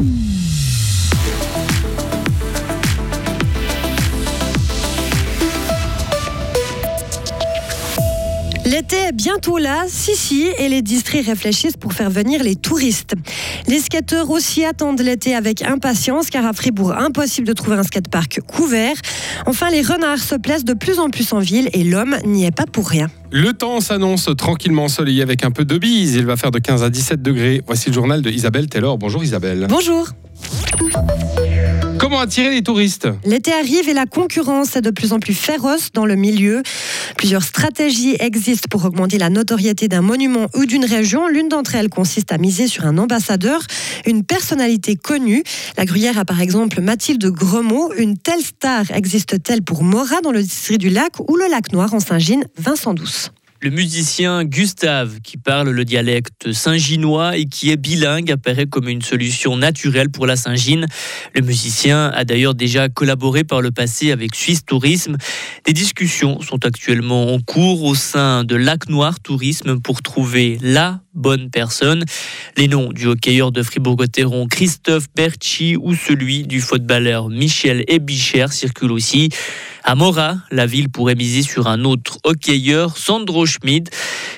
Mm-hmm. L'été est bientôt là, si si, et les districts réfléchissent pour faire venir les touristes. Les skateurs aussi attendent l'été avec impatience, car à Fribourg, impossible de trouver un skatepark couvert. Enfin, les renards se placent de plus en plus en ville et l'homme n'y est pas pour rien. Le temps s'annonce tranquillement ensoleillé avec un peu de bise. Il va faire de 15 à 17 degrés. Voici le journal de Isabelle Taylor. Bonjour Isabelle. Bonjour. Comment attirer les touristes L'été arrive et la concurrence est de plus en plus féroce dans le milieu. Plusieurs stratégies existent pour augmenter la notoriété d'un monument ou d'une région. L'une d'entre elles consiste à miser sur un ambassadeur, une personnalité connue. La Gruyère a par exemple Mathilde Gremaud. Une telle star existe-t-elle pour Morat dans le district du lac ou le lac Noir en Saint-Gine, Vincent Douce le musicien Gustave, qui parle le dialecte saint-ginois et qui est bilingue, apparaît comme une solution naturelle pour la Saint-Gine. Le musicien a d'ailleurs déjà collaboré par le passé avec Suisse Tourisme. Des discussions sont actuellement en cours au sein de Lac Noir Tourisme pour trouver la bonne personne. Les noms du hockeyeur de Fribourg-Gotteron Christophe Berchi ou celui du footballeur Michel Ebicher circulent aussi. À Mora, la ville pourrait miser sur un autre hockeyeur, Sandro Schmid.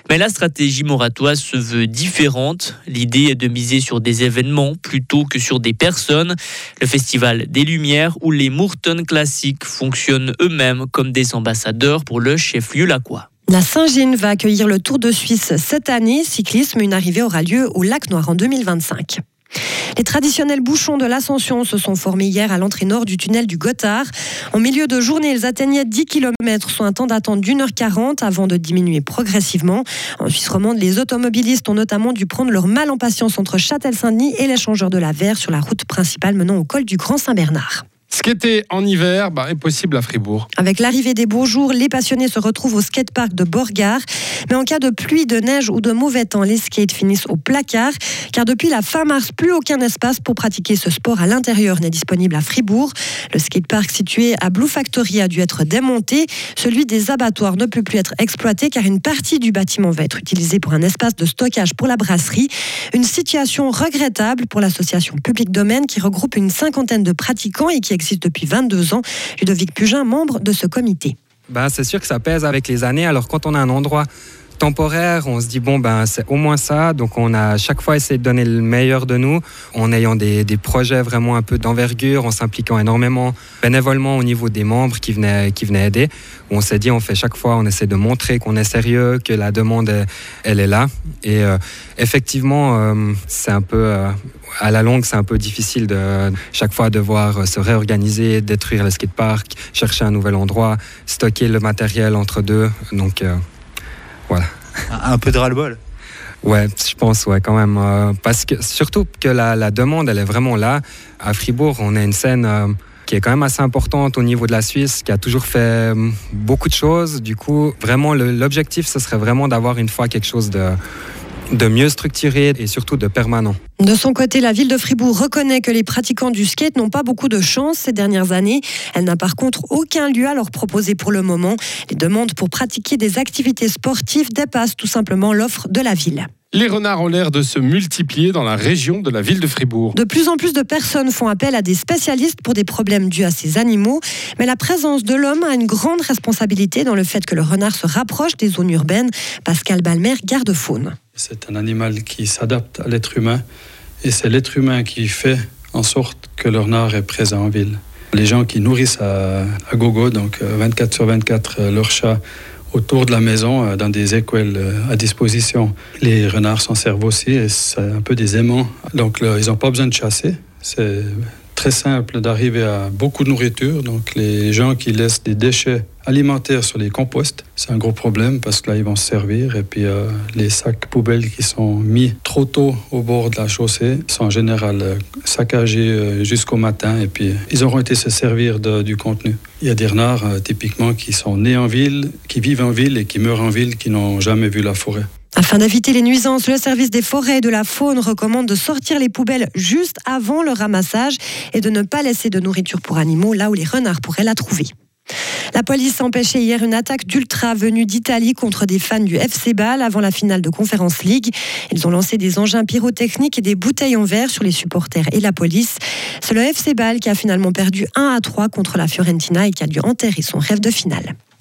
Mais la stratégie moratoise se veut différente. L'idée est de miser sur des événements plutôt que sur des personnes. Le Festival des Lumières ou les Mourton Classiques fonctionnent eux-mêmes comme des ambassadeurs pour le chef-lieu laquois. La Saint-Gine va accueillir le Tour de Suisse cette année. Cyclisme, une arrivée aura lieu au Lac Noir en 2025. Les traditionnels bouchons de l'Ascension se sont formés hier à l'entrée nord du tunnel du Gothard. En milieu de journée, ils atteignaient 10 km, soit un temps d'attente d'une heure 40 avant de diminuer progressivement. En Suisse romande, les automobilistes ont notamment dû prendre leur mal en patience entre Châtel-Saint-Denis et l'échangeur de la Verre sur la route principale menant au col du Grand Saint-Bernard. Skater en hiver bah, est possible à Fribourg. Avec l'arrivée des beaux jours, les passionnés se retrouvent au skatepark de Borgard. Mais en cas de pluie, de neige ou de mauvais temps, les skates finissent au placard. Car depuis la fin mars, plus aucun espace pour pratiquer ce sport à l'intérieur n'est disponible à Fribourg. Le skatepark situé à Blue Factory a dû être démonté. Celui des abattoirs ne peut plus être exploité car une partie du bâtiment va être utilisée pour un espace de stockage pour la brasserie. Une situation regrettable pour l'association Public Domaine qui regroupe une cinquantaine de pratiquants et qui depuis 22 ans. Ludovic Pugin, membre de ce comité. Ben, c'est sûr que ça pèse avec les années. Alors quand on a un endroit temporaire, on se dit bon ben c'est au moins ça, donc on a chaque fois essayé de donner le meilleur de nous, en ayant des, des projets vraiment un peu d'envergure, en s'impliquant énormément bénévolement au niveau des membres qui venaient qui venaient aider. On s'est dit on fait chaque fois, on essaie de montrer qu'on est sérieux, que la demande elle est là, et euh, effectivement euh, c'est un peu euh, à la longue, c'est un peu difficile de chaque fois devoir se réorganiser, détruire le skatepark, chercher un nouvel endroit, stocker le matériel entre deux. Donc voilà. Un peu de ras-le-bol Ouais, je pense, ouais, quand même. Euh, parce que surtout que la, demande, elle est vraiment là. À Fribourg, on a une scène euh, qui est quand même assez importante au niveau de la Suisse, qui a toujours fait euh, beaucoup de choses. Du coup, vraiment, l'objectif, ce serait vraiment d'avoir une fois quelque chose de de mieux structuré et surtout de permanent. De son côté, la ville de Fribourg reconnaît que les pratiquants du skate n'ont pas beaucoup de chance ces dernières années. Elle n'a par contre aucun lieu à leur proposer pour le moment. Les demandes pour pratiquer des activités sportives dépassent tout simplement l'offre de la ville. Les renards ont l'air de se multiplier dans la région de la ville de Fribourg. De plus en plus de personnes font appel à des spécialistes pour des problèmes dus à ces animaux, mais la présence de l'homme a une grande responsabilité dans le fait que le renard se rapproche des zones urbaines. Pascal Balmer, garde-faune. C'est un animal qui s'adapte à l'être humain et c'est l'être humain qui fait en sorte que le renard est présent en ville. Les gens qui nourrissent à, gogo, donc 24 euh, sur 24, euh, leurs chats autour de la maison, euh, dans des écoles à disposition. Les renards s'en servent aussi et c'est un peu des aimants. Donc ils n'ont pas besoin de chasser. C'est très simple d'arriver à beaucoup de nourriture. Donc les gens qui laissent des déchets alimentaires sur les composts, c'est un gros problème parce que là ils vont se servir. Et puis euh, les sacs poubelles qui sont mis trop tôt au bord de la chaussée sont en général euh, saccagés euh, jusqu'au matin. Et puis ils auront été se servir du contenu. Il y a des renards typiquement qui sont nés en ville, qui vivent en ville et qui meurent en ville, qui n'ont jamais vu la forêt. Afin d'éviter les nuisances, le service des forêts et de la faune recommande de sortir les poubelles juste avant le ramassage et de ne pas laisser de nourriture pour animaux là où les renards pourraient la trouver. La police a empêché hier une attaque d'ultra venue d'Italie contre des fans du FC Bâle avant la finale de Conference League. Ils ont lancé des engins pyrotechniques et des bouteilles en verre sur les supporters et la police. C'est le FC Bâle qui a finalement perdu 1 à 3 contre la Fiorentina et qui a dû enterrer son rêve de finale.